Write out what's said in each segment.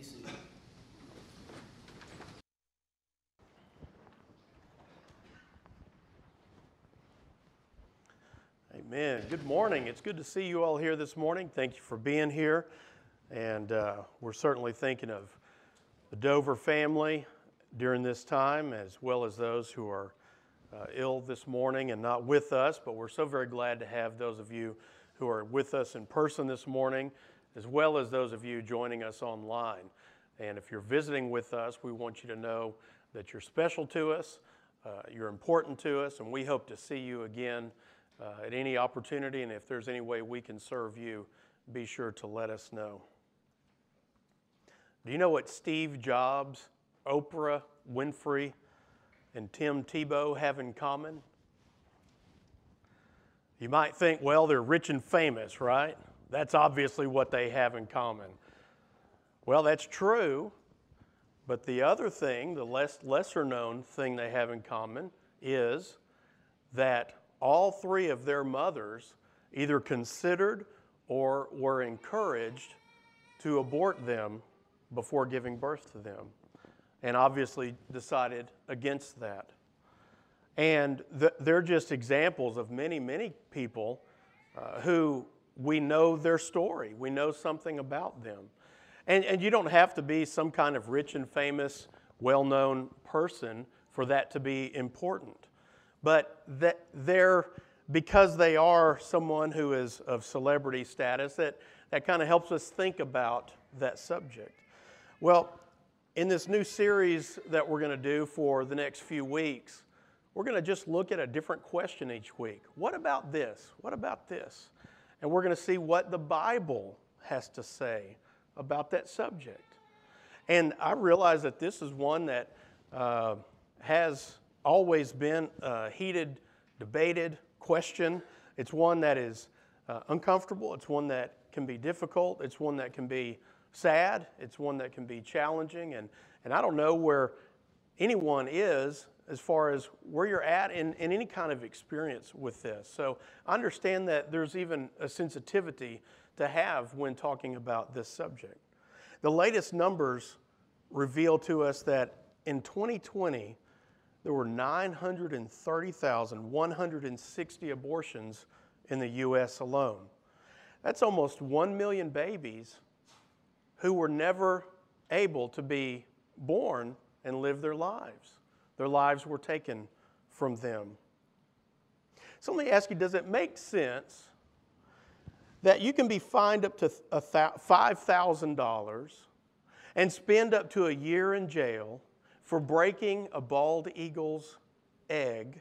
be seated. Amen. Good morning. It's good to see you all here this morning. Thank you for being here. And uh, we're certainly thinking of the Dover family during this time, as well as those who are uh, ill this morning and not with us. But we're so very glad to have those of you who are with us in person this morning, as well as those of you joining us online. And if you're visiting with us, we want you to know that you're special to us, uh, you're important to us, and we hope to see you again uh, at any opportunity. And if there's any way we can serve you, be sure to let us know. Do you know what Steve Jobs, Oprah Winfrey, and Tim Tebow have in common? You might think, well, they're rich and famous, right? That's obviously what they have in common. Well, that's true, but the other thing, the less, lesser known thing they have in common, is that all three of their mothers either considered or were encouraged to abort them before giving birth to them, and obviously decided against that. And th- they're just examples of many, many people uh, who we know their story, we know something about them. And, and you don't have to be some kind of rich and famous, well known person for that to be important. But that they're because they are someone who is of celebrity status that that kind of helps us think about that subject. Well in this new series that we're going to do for the next few weeks we're going to just look at a different question each week. What about this? What about this and we're going to see what the bible has to say about that subject and i realize that this is one that uh, has always been a heated, debated question. It's one that is uh, uncomfortable, it's one that can be difficult, it's one that can be sad, it's one that can be challenging. And, and I don't know where anyone is as far as where you're at in, any kind of experience with this. So I understand that there's even a sensitivity to have when talking about this subject. The latest numbers reveal to us that in 2020, there were 930,160 abortions in the U.S. alone. That's almost 1 million babies who were never able to be born and live their lives. Their lives were taken from them. So let me ask you does it make sense that you can be fined up to $5,000 and spend up to a year in jail? for breaking a bald eagle's egg,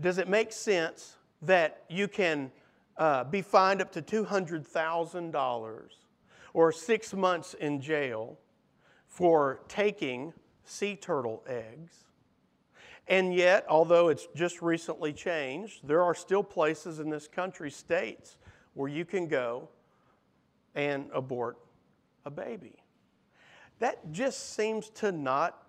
does it make sense that you can uh, be fined up to $200,000 or six months in jail for taking sea turtle eggs? And yet, although it's just recently changed, there are still places in this country, states, where you can go and abort a baby that just seems to not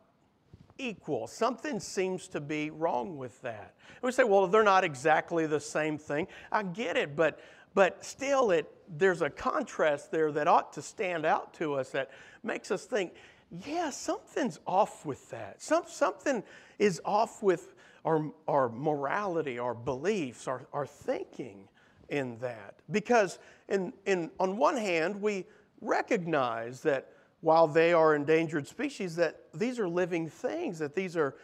equal. Something seems to be wrong with that. And we say, well, they're not exactly the same thing. I get it, but but still it there's a contrast there that ought to stand out to us that makes us think, yeah, something's off with that. Some, something is off with our, our morality, our beliefs, our, our thinking in that. Because in, in, on one hand, we recognize that while they are endangered species, that these are living things, that these are,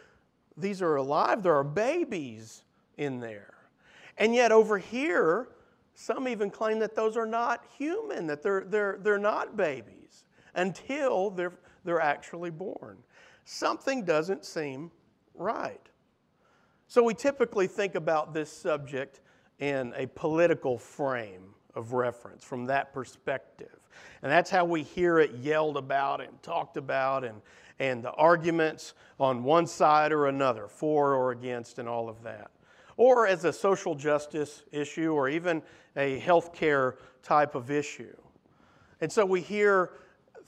these are alive. There are babies in there. And yet, over here, some even claim that those are not human, that they're, they're, they're not babies until they're, they're actually born. Something doesn't seem right. So, we typically think about this subject in a political frame of reference from that perspective. And that's how we hear it yelled about and talked about and, and the arguments on one side or another, for or against, and all of that. Or as a social justice issue or even a healthcare type of issue. And so we hear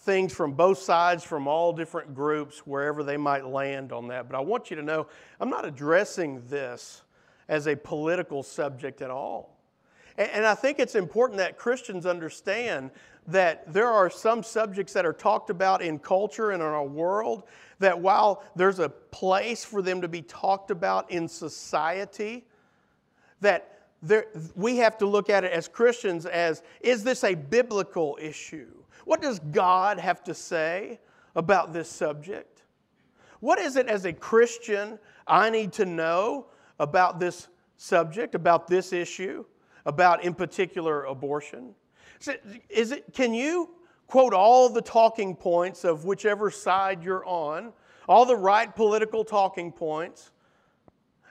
things from both sides, from all different groups, wherever they might land on that. But I want you to know I'm not addressing this as a political subject at all. And, and I think it's important that Christians understand that there are some subjects that are talked about in culture and in our world that while there's a place for them to be talked about in society, that there, we have to look at it as Christians as is this a biblical issue? What does God have to say about this subject? What is it as a Christian I need to know about this subject, about this issue, about in particular abortion? Is it, can you quote all the talking points of whichever side you're on, all the right political talking points,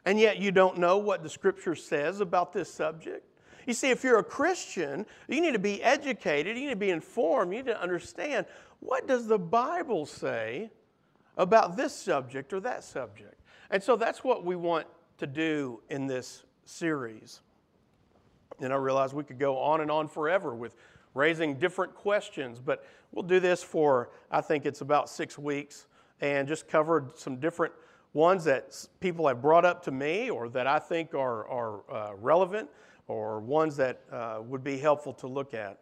and yet you don't know what the scripture says about this subject? You see, if you're a Christian, you need to be educated, you need to be informed, you need to understand what does the Bible say about this subject or that subject. And so that's what we want to do in this series. And I realize we could go on and on forever with raising different questions, but we'll do this for, I think it's about six weeks, and just covered some different ones that people have brought up to me or that I think are, are uh, relevant or ones that uh, would be helpful to look at.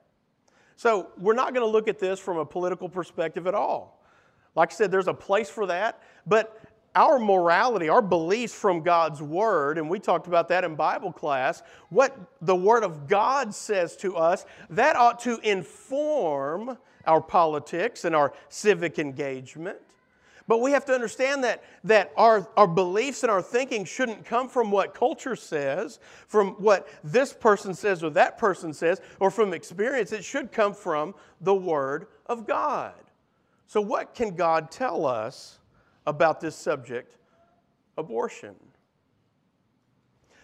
So, we're not going to look at this from a political perspective at all. Like I said, there's a place for that, but our morality, our beliefs from God's Word, and we talked about that in Bible class, what the Word of God says to us, that ought to inform our politics and our civic engagement. But we have to understand that, that our, our beliefs and our thinking shouldn't come from what culture says, from what this person says or that person says, or from experience. It should come from the Word of God. So, what can God tell us about this subject, abortion?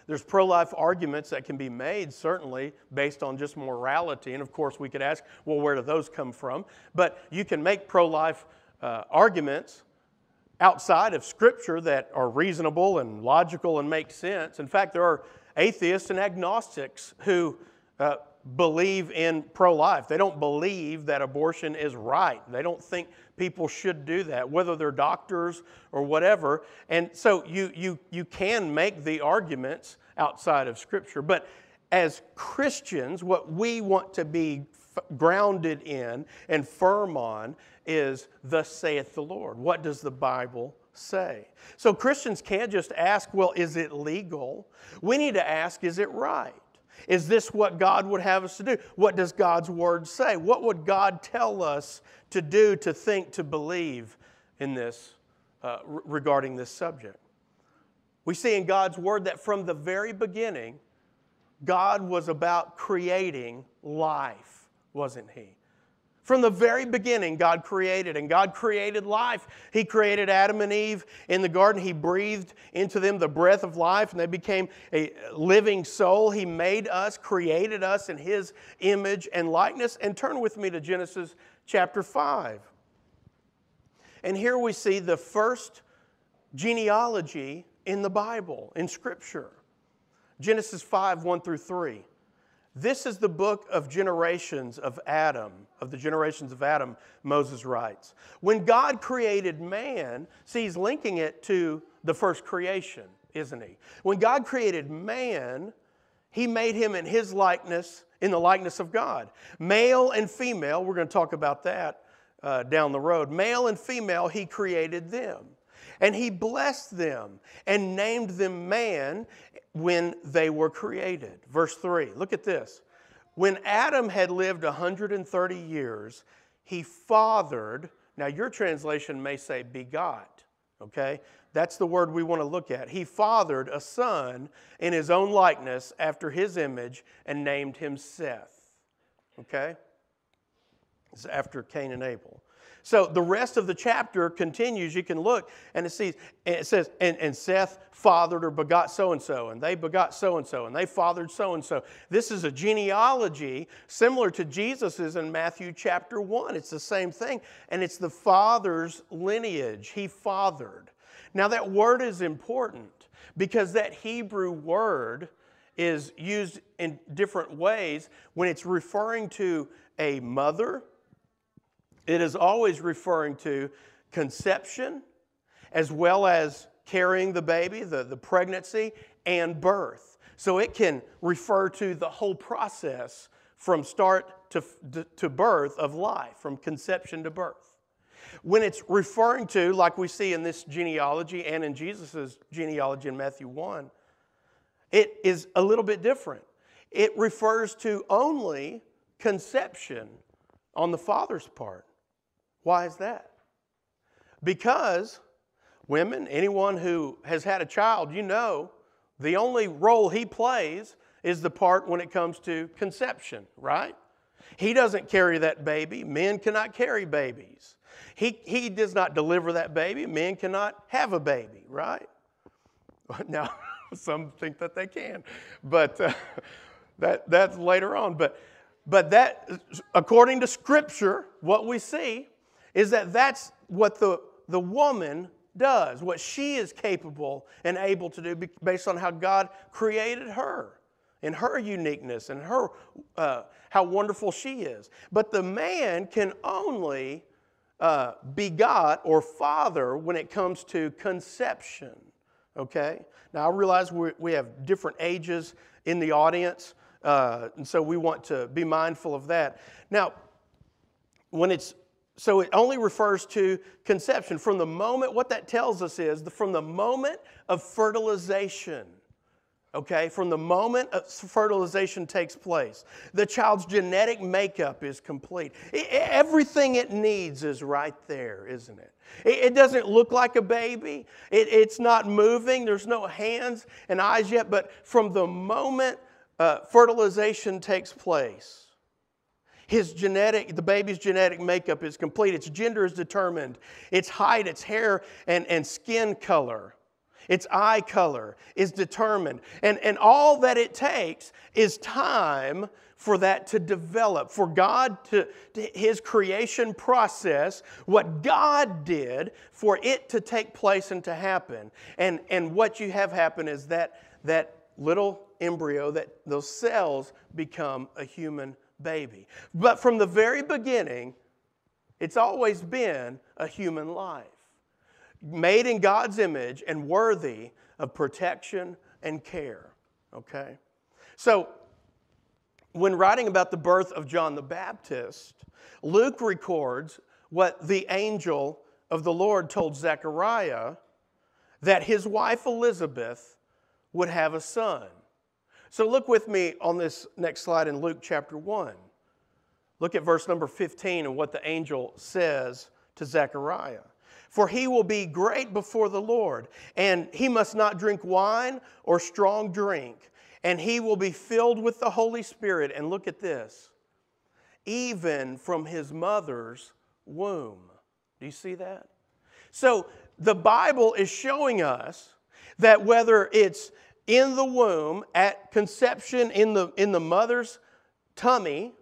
There's pro life arguments that can be made, certainly, based on just morality. And of course, we could ask, well, where do those come from? But you can make pro life uh, arguments outside of Scripture that are reasonable and logical and make sense. In fact, there are atheists and agnostics who uh, believe in pro life. They don't believe that abortion is right. They don't think people should do that, whether they're doctors or whatever. And so you, you, you can make the arguments outside of Scripture. But as Christians, what we want to be grounded in and firm on is, Thus saith the Lord. What does the Bible say? So Christians can't just ask, Well, is it legal? We need to ask, Is it right? Is this what God would have us to do? What does God's word say? What would God tell us to do, to think, to believe in this uh, regarding this subject? We see in God's word that from the very beginning, God was about creating life, wasn't He? From the very beginning, God created, and God created life. He created Adam and Eve in the garden. He breathed into them the breath of life, and they became a living soul. He made us, created us in His image and likeness. And turn with me to Genesis chapter 5. And here we see the first genealogy in the Bible, in Scripture Genesis 5 1 through 3. This is the book of generations of Adam, of the generations of Adam, Moses writes. When God created man, see, he's linking it to the first creation, isn't he? When God created man, he made him in his likeness, in the likeness of God. Male and female, we're going to talk about that uh, down the road. Male and female, he created them. And he blessed them and named them man when they were created. Verse 3, look at this. When Adam had lived 130 years, he fathered, now your translation may say begot, okay? That's the word we want to look at. He fathered a son in his own likeness after his image and named him Seth, okay? It's after Cain and Abel. So the rest of the chapter continues. You can look and it sees, and it says, and, and Seth fathered or begot so and so, and they begot so and so, and they fathered so and so. This is a genealogy similar to Jesus's in Matthew chapter 1. It's the same thing, and it's the father's lineage. He fathered. Now, that word is important because that Hebrew word is used in different ways when it's referring to a mother it is always referring to conception as well as carrying the baby, the, the pregnancy, and birth. So it can refer to the whole process from start to, to birth of life, from conception to birth. When it's referring to, like we see in this genealogy and in Jesus' genealogy in Matthew 1, it is a little bit different. It refers to only conception on the father's part. Why is that? Because women, anyone who has had a child, you know, the only role he plays is the part when it comes to conception, right? He doesn't carry that baby. Men cannot carry babies. He, he does not deliver that baby. Men cannot have a baby, right? Now, some think that they can, but uh, that, that's later on. But, but that, according to Scripture, what we see is that that's what the, the woman does, what she is capable and able to do based on how God created her and her uniqueness and her uh, how wonderful she is. But the man can only uh, begot or father when it comes to conception. Okay? Now I realize we, we have different ages in the audience, uh, and so we want to be mindful of that. Now, when it's so it only refers to conception. From the moment, what that tells us is the, from the moment of fertilization, okay, from the moment fertilization takes place, the child's genetic makeup is complete. It, everything it needs is right there, isn't it? It, it doesn't look like a baby, it, it's not moving, there's no hands and eyes yet, but from the moment uh, fertilization takes place, his genetic, the baby's genetic makeup is complete. Its gender is determined. Its height, its hair, and, and skin color, its eye color is determined. And, and all that it takes is time for that to develop, for God to, to, His creation process, what God did for it to take place and to happen. And, and what you have happen is that, that little embryo, that those cells become a human baby. But from the very beginning, it's always been a human life, made in God's image and worthy of protection and care. Okay? So, when writing about the birth of John the Baptist, Luke records what the angel of the Lord told Zechariah that his wife Elizabeth would have a son. So look with me on this next slide in Luke chapter 1. Look at verse number 15 and what the angel says to Zechariah. For he will be great before the Lord, and he must not drink wine or strong drink, and he will be filled with the Holy Spirit. And look at this even from his mother's womb. Do you see that? So the Bible is showing us that whether it's in the womb, at conception in the, in the mother's tummy,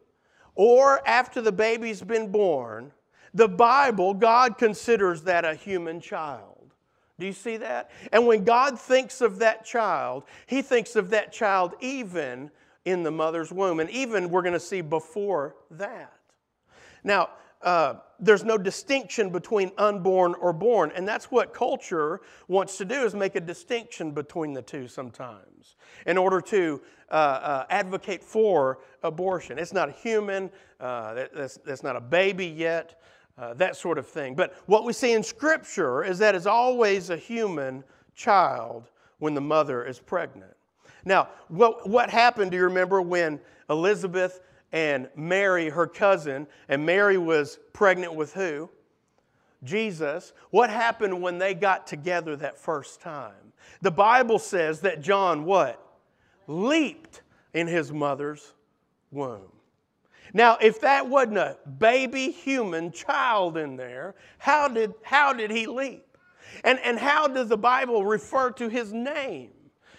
or after the baby's been born, the Bible, God considers that a human child. Do you see that? And when God thinks of that child, He thinks of that child even in the mother's womb, and even we're going to see before that. Now, uh, there's no distinction between unborn or born. And that's what culture wants to do is make a distinction between the two sometimes in order to uh, uh, advocate for abortion. It's not a human uh, that, that's, that's, not a baby yet uh, that sort of thing. But what we see in scripture is that it's always a human child when the mother is pregnant. Now what, what happened do you remember when elizabeth and Mary, her cousin, and Mary was pregnant with who? Jesus. What happened when they got together that first time? The Bible says that John what? Leaped in his mother's womb. Now, if that wasn't a baby human child in there, how did, how did he leap? And, and how does the Bible refer to his name?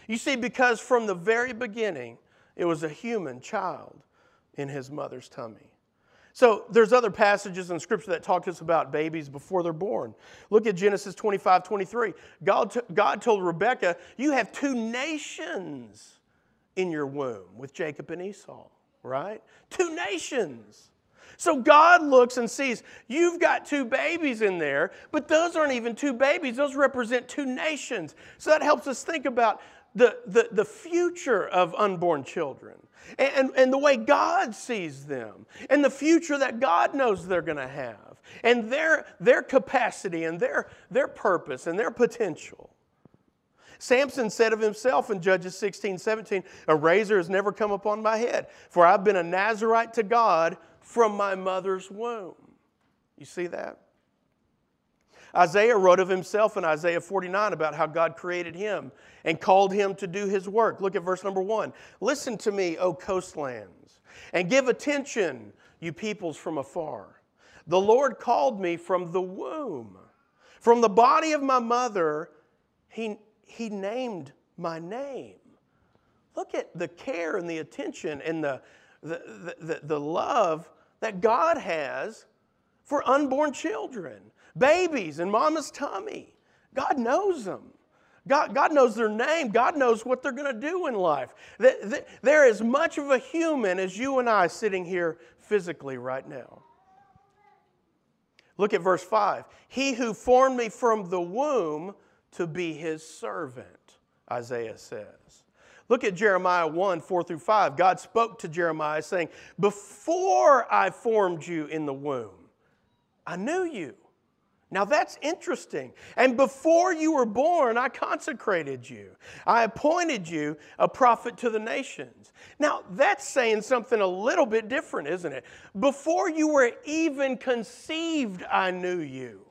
You see, because from the very beginning, it was a human child in his mother's tummy. So there's other passages in Scripture that talk to us about babies before they're born. Look at Genesis 25, 23. God, t- God told Rebekah, You have two nations in your womb with Jacob and Esau, right? Two nations. So God looks and sees, You've got two babies in there, but those aren't even two babies. Those represent two nations. So that helps us think about the, the, the future of unborn children and, and the way God sees them and the future that God knows they're going to have and their, their capacity and their, their purpose and their potential. Samson said of himself in Judges 16, 17, A razor has never come upon my head, for I've been a Nazarite to God from my mother's womb. You see that? Isaiah wrote of himself in Isaiah 49 about how God created him and called him to do his work. Look at verse number one. Listen to me, O coastlands, and give attention, you peoples from afar. The Lord called me from the womb. From the body of my mother, he, he named my name. Look at the care and the attention and the, the, the, the love that God has for unborn children, babies in mama's tummy. God knows them. God, God knows their name. God knows what they're going to do in life. They're as much of a human as you and I sitting here physically right now. Look at verse 5. He who formed me from the womb to be his servant, Isaiah says. Look at Jeremiah 1 4 through 5. God spoke to Jeremiah saying, Before I formed you in the womb, I knew you. Now that's interesting. And before you were born, I consecrated you. I appointed you a prophet to the nations. Now that's saying something a little bit different, isn't it? Before you were even conceived, I knew you.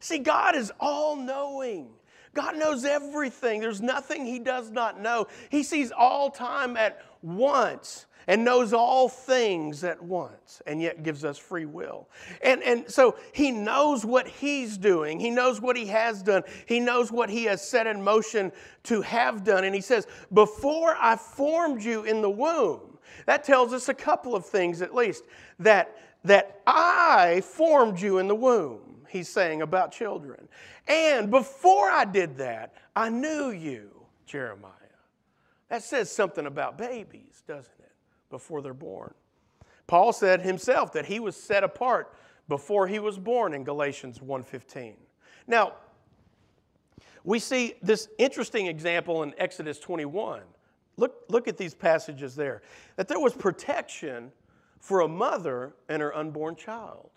See, God is all knowing. God knows everything. There's nothing He does not know. He sees all time at once and knows all things at once and yet gives us free will. And, and so he knows what he's doing, he knows what he has done, he knows what he has set in motion to have done. And he says, Before I formed you in the womb, that tells us a couple of things at least that, that I formed you in the womb, he's saying about children. And before I did that, I knew you, Jeremiah. That says something about babies, doesn't it? Before they're born. Paul said himself that he was set apart before he was born in Galatians 1:15. Now, we see this interesting example in Exodus 21. Look, look at these passages there. That there was protection for a mother and her unborn child.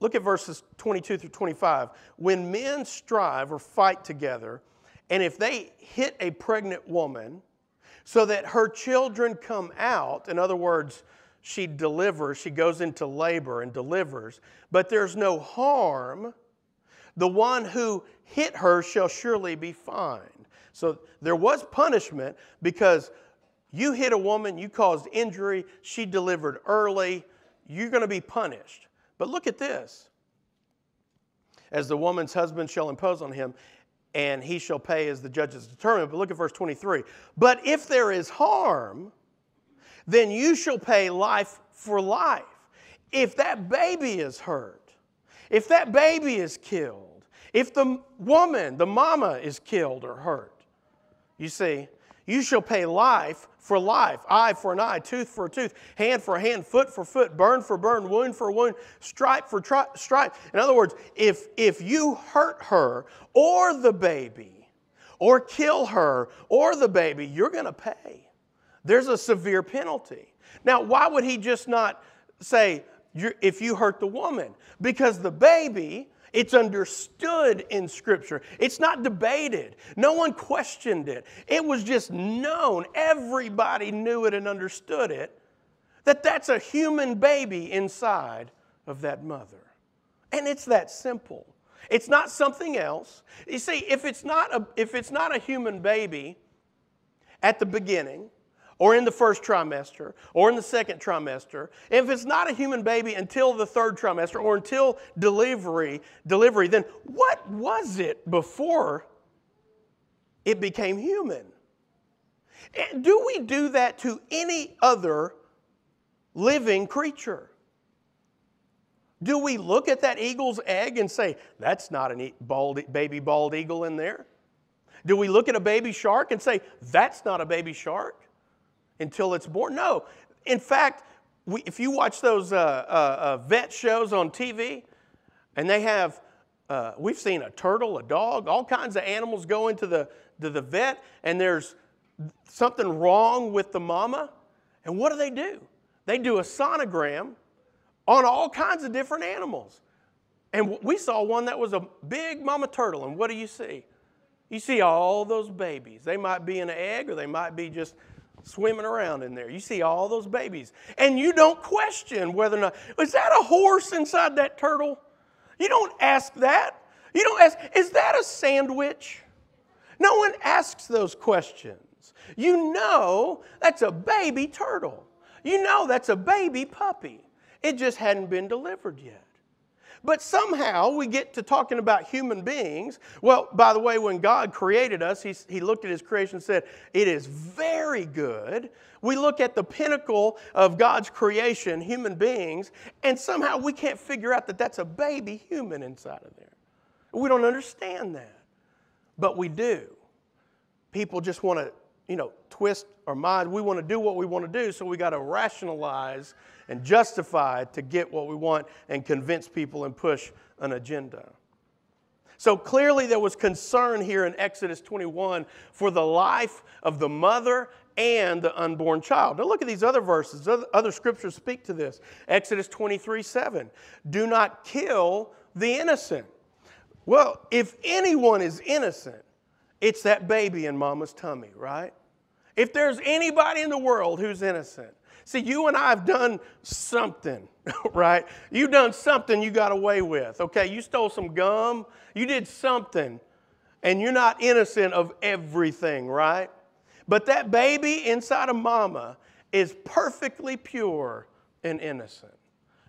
Look at verses 22 through 25. When men strive or fight together, and if they hit a pregnant woman so that her children come out, in other words, she delivers, she goes into labor and delivers, but there's no harm, the one who hit her shall surely be fined. So there was punishment because you hit a woman, you caused injury, she delivered early, you're going to be punished. But look at this. As the woman's husband shall impose on him, and he shall pay as the judges determine. But look at verse 23. But if there is harm, then you shall pay life for life. If that baby is hurt, if that baby is killed, if the woman, the mama, is killed or hurt, you see, you shall pay life for life, eye for an eye, tooth for a tooth, hand for a hand, foot for foot, burn for burn, wound for wound, stripe for tri- stripe. In other words, if, if you hurt her or the baby, or kill her or the baby, you're going to pay. There's a severe penalty. Now, why would he just not say, if you hurt the woman? Because the baby it's understood in Scripture. It's not debated. No one questioned it. It was just known. Everybody knew it and understood it that that's a human baby inside of that mother. And it's that simple. It's not something else. You see, if it's not a, if it's not a human baby at the beginning, or in the first trimester or in the second trimester. If it's not a human baby until the third trimester or until delivery, delivery, then what was it before it became human? Eh, do we do that to any other living creature? Do we look at that eagle's egg and say, that's not a bald, baby bald eagle in there? Do we look at a baby shark and say, that's not a baby shark? Until it's born. No. In fact, we, if you watch those uh, uh, uh, vet shows on TV, and they have uh, we've seen a turtle, a dog, all kinds of animals go into the, to the vet, and there's something wrong with the mama. And what do they do? They do a sonogram on all kinds of different animals. And we saw one that was a big mama turtle. And what do you see? You see all those babies. They might be in an egg or they might be just swimming around in there. You see all those babies. And you don't question whether or not, is that a horse inside that turtle? You don't ask that. You don't ask, is that a sandwich? No one asks those questions. You know that's a baby turtle. You know that's a baby puppy. It just hadn't been delivered yet. But somehow we get to talking about human beings. Well, by the way, when God created us, he, he looked at his creation and said, It is very good. We look at the pinnacle of God's creation, human beings, and somehow we can't figure out that that's a baby human inside of there. We don't understand that. But we do. People just want to, you know, twist our mind. We want to do what we want to do, so we got to rationalize and justify to get what we want and convince people and push an agenda. So clearly, there was concern here in Exodus 21 for the life of the mother and the unborn child. Now, look at these other verses. Other scriptures speak to this. Exodus 23 7. Do not kill the innocent. Well, if anyone is innocent, it's that baby in mama's tummy, right? If there's anybody in the world who's innocent, See, you and I have done something, right? You've done something you got away with, okay? You stole some gum, you did something, and you're not innocent of everything, right? But that baby inside of mama is perfectly pure and innocent.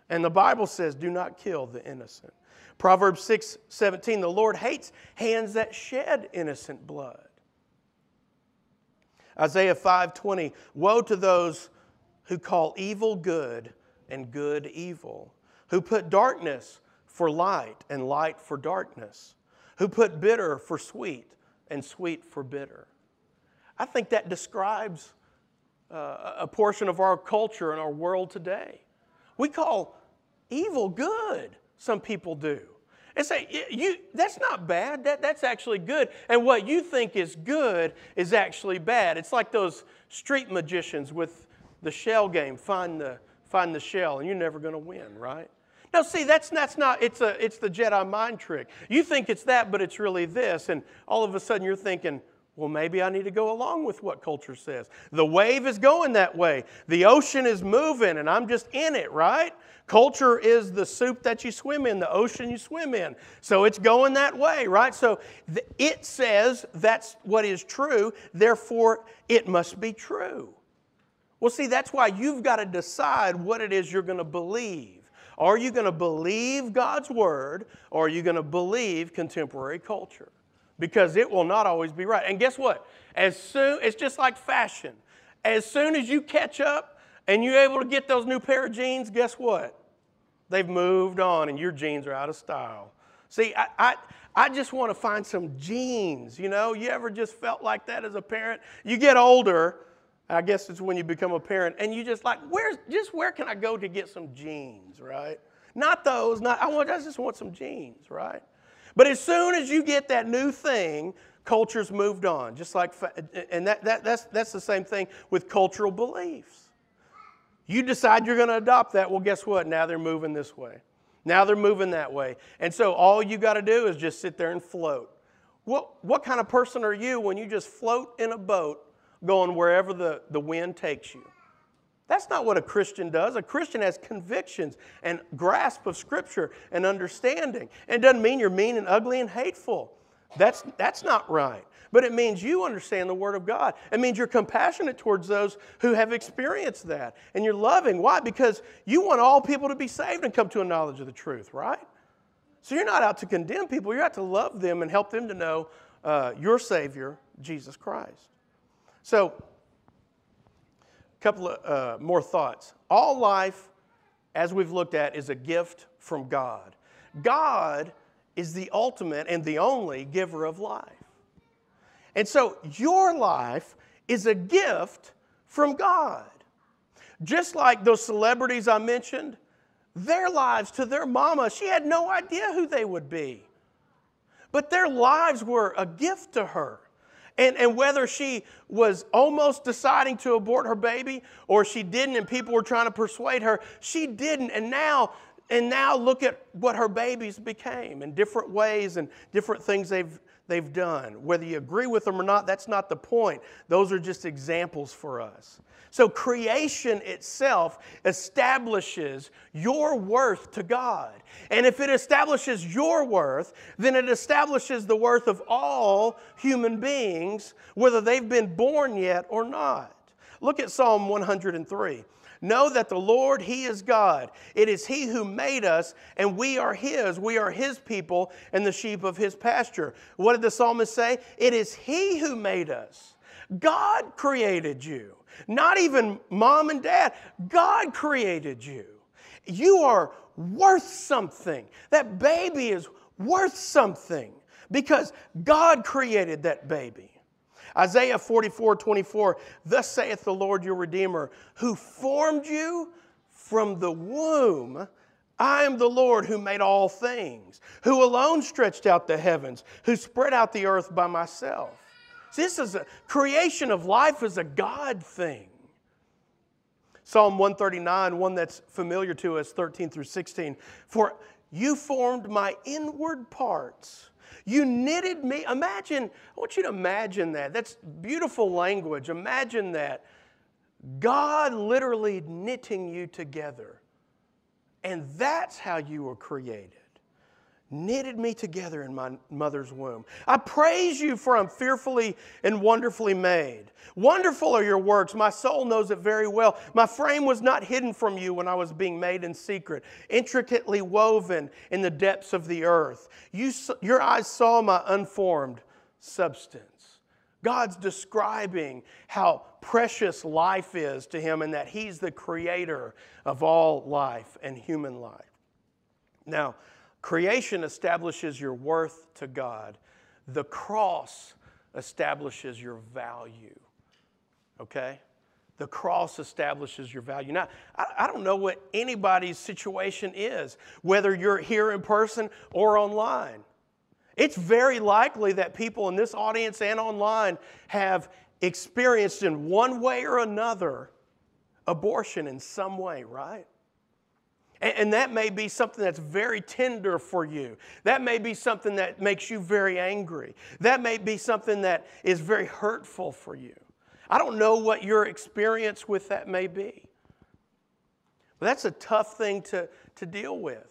And the Bible says, do not kill the innocent. Proverbs 6 17, the Lord hates hands that shed innocent blood. Isaiah 5 20, woe to those who call evil good and good evil, who put darkness for light and light for darkness, who put bitter for sweet and sweet for bitter. I think that describes uh, a portion of our culture and our world today. We call evil good, some people do. And say, you, that's not bad, that, that's actually good. And what you think is good is actually bad. It's like those street magicians with the shell game, find the, find the shell, and you're never going to win, right? Now, see, that's, that's not, it's, a, it's the Jedi mind trick. You think it's that, but it's really this. And all of a sudden you're thinking, well, maybe I need to go along with what culture says. The wave is going that way. The ocean is moving, and I'm just in it, right? Culture is the soup that you swim in, the ocean you swim in. So it's going that way, right? So it says that's what is true, therefore it must be true. Well, see, that's why you've got to decide what it is you're going to believe. Are you going to believe God's word or are you going to believe contemporary culture? Because it will not always be right. And guess what? As soon it's just like fashion. As soon as you catch up and you're able to get those new pair of jeans, guess what? They've moved on and your jeans are out of style. See, I, I, I just want to find some jeans. You know, you ever just felt like that as a parent? You get older I guess it's when you become a parent and you just like, where's just where can I go to get some jeans, right? Not those, not I want I just want some jeans, right? But as soon as you get that new thing, culture's moved on. Just like and that, that that's that's the same thing with cultural beliefs. You decide you're going to adopt that, well guess what? Now they're moving this way. Now they're moving that way. And so all you got to do is just sit there and float. What, what kind of person are you when you just float in a boat going wherever the, the wind takes you. That's not what a Christian does. A Christian has convictions and grasp of Scripture and understanding. And it doesn't mean you're mean and ugly and hateful. That's, that's not right. But it means you understand the Word of God. It means you're compassionate towards those who have experienced that. And you're loving. Why? Because you want all people to be saved and come to a knowledge of the truth, right? So you're not out to condemn people, you're out to love them and help them to know uh, your Savior, Jesus Christ. So, a couple of uh, more thoughts. All life, as we've looked at, is a gift from God. God is the ultimate and the only giver of life. And so, your life is a gift from God. Just like those celebrities I mentioned, their lives to their mama, she had no idea who they would be. but their lives were a gift to her. And, and whether she was almost deciding to abort her baby or she didn't and people were trying to persuade her, she didn't. And now, and now look at what her babies became in different ways and different things they've, they've done. Whether you agree with them or not, that's not the point. Those are just examples for us. So, creation itself establishes your worth to God. And if it establishes your worth, then it establishes the worth of all human beings, whether they've been born yet or not. Look at Psalm 103. Know that the Lord, He is God. It is He who made us, and we are His. We are His people and the sheep of His pasture. What did the psalmist say? It is He who made us. God created you. Not even mom and dad. God created you. You are worth something. That baby is worth something because God created that baby. Isaiah 44 24, thus saith the Lord your Redeemer, who formed you from the womb. I am the Lord who made all things, who alone stretched out the heavens, who spread out the earth by myself. This is a creation of life is a God thing. Psalm 139, one that's familiar to us, 13 through 16. For you formed my inward parts. You knitted me. Imagine, I want you to imagine that. That's beautiful language. Imagine that. God literally knitting you together. And that's how you were created knitted me together in my mother's womb. I praise you for I'm fearfully and wonderfully made. Wonderful are your works. My soul knows it very well. My frame was not hidden from you when I was being made in secret, intricately woven in the depths of the earth. You, your eyes saw my unformed substance. God's describing how precious life is to him and that he's the creator of all life and human life. Now, Creation establishes your worth to God, the cross establishes your value. Okay? The cross establishes your value. Now, I, I, don't know what anybody's situation is, whether you're here in person or online. It's very likely that people in this audience and online have experienced in one way or another abortion in some way, right? And, that may be something that's very tender for you. That may be something that makes you very angry. That may be something that is very hurtful for you. I don't know what your experience with that may be. But that's a tough thing to, to deal with.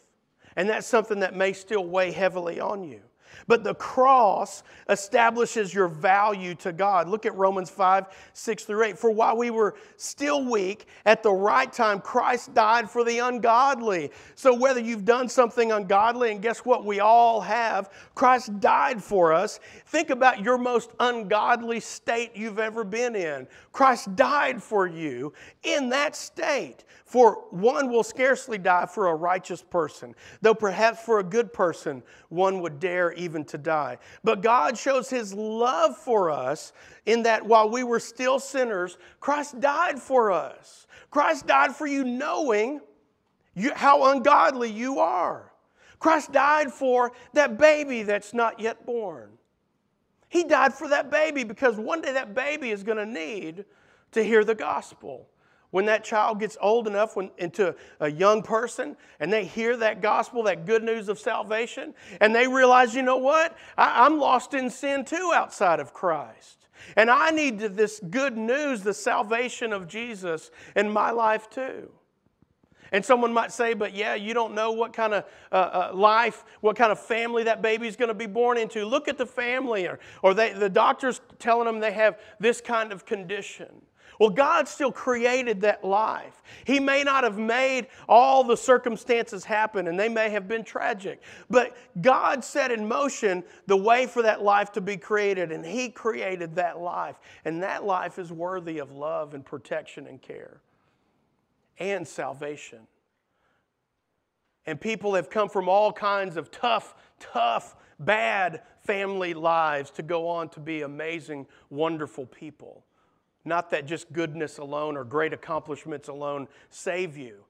And that's something that may still weigh heavily on you. But the cross establishes your value to God. Look at Romans 5, 6 through 8. For while we were still weak, at the right time, Christ died for the ungodly. So whether you've done something ungodly, and guess what? We all have, Christ died for us. Think about your most ungodly state you've ever been in. Christ died for you in that state. For one will scarcely die for a righteous person, though perhaps for a good person one would dare even to die. But God shows his love for us in that while we were still sinners, Christ died for us. Christ died for you knowing you, how ungodly you are. Christ died for that baby that's not yet born. He died for that baby because one day that baby is going to need to hear the gospel when that child gets old enough when, into a young person and they hear that gospel, that good news of salvation, and they realize, you know what? I, I'm lost in sin too outside of Christ. And I need this good news, the salvation of Jesus in my life too. And someone might say, but yeah, you don't know what kind of uh, uh, life, what kind of family that baby's going to be born into. Look at the family, or, or they, the doctor's telling them they have this kind of condition. Well, God still created that life. He may not have made all the circumstances happen and they may have been tragic, but God set in motion the way for that life to be created and He created that life. And that life is worthy of love and protection and care and salvation. And people have come from all kinds of tough, tough, bad family lives to go on to be amazing, wonderful people. Not that just goodness alone or great accomplishments alone save you,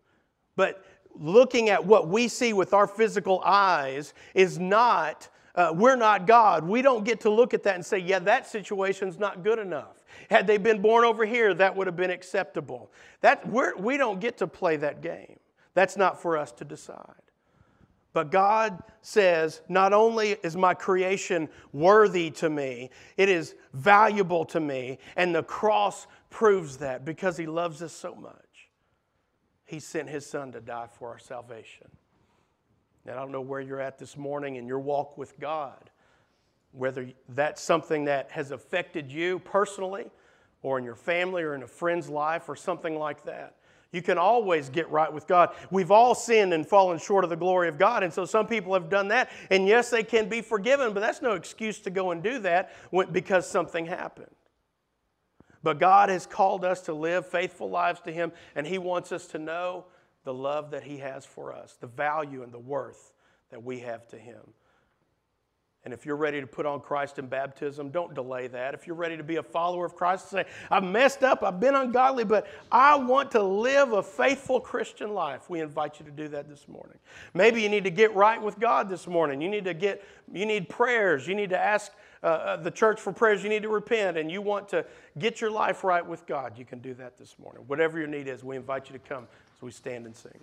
but looking at what we see with our physical eyes is not uh, we're not God. We don't get to look at that and say, yeah, that situation's not good enough. Had they been born over here, that would have been acceptable. That, we're, we don't get to play that game. That's not for us to decide. But God says, not only is my creation worthy to me, it is valuable to me. And the cross proves that because He loves us so much. He sent His Son to die for our salvation. And I don't know where you're at this morning in your walk with God, whether that's something that has affected you personally or in your family or in a friend's life or something like that. You can always get right with God. We've all sinned and fallen short of the glory of God, and so some people have done that. And yes, they can be forgiven, but that's no excuse to go and do that because something happened. But God has called us to live faithful lives to Him, and He wants us to know the love that He has for us, the value and the worth that we have to Him. And if you're ready to put on Christ in baptism, don't delay that. If you're ready to be a follower of Christ, say, I've messed up, I've been ungodly, but I want to live a faithful Christian life. We invite you to do that this morning. Maybe you need to get right with God this morning. You need to get, you need prayers. You need to ask uh, uh, the church for prayers. You need to repent, and you want to get your life right with God. You can do that this morning. Whatever your need is, we invite you to come as we stand and sing.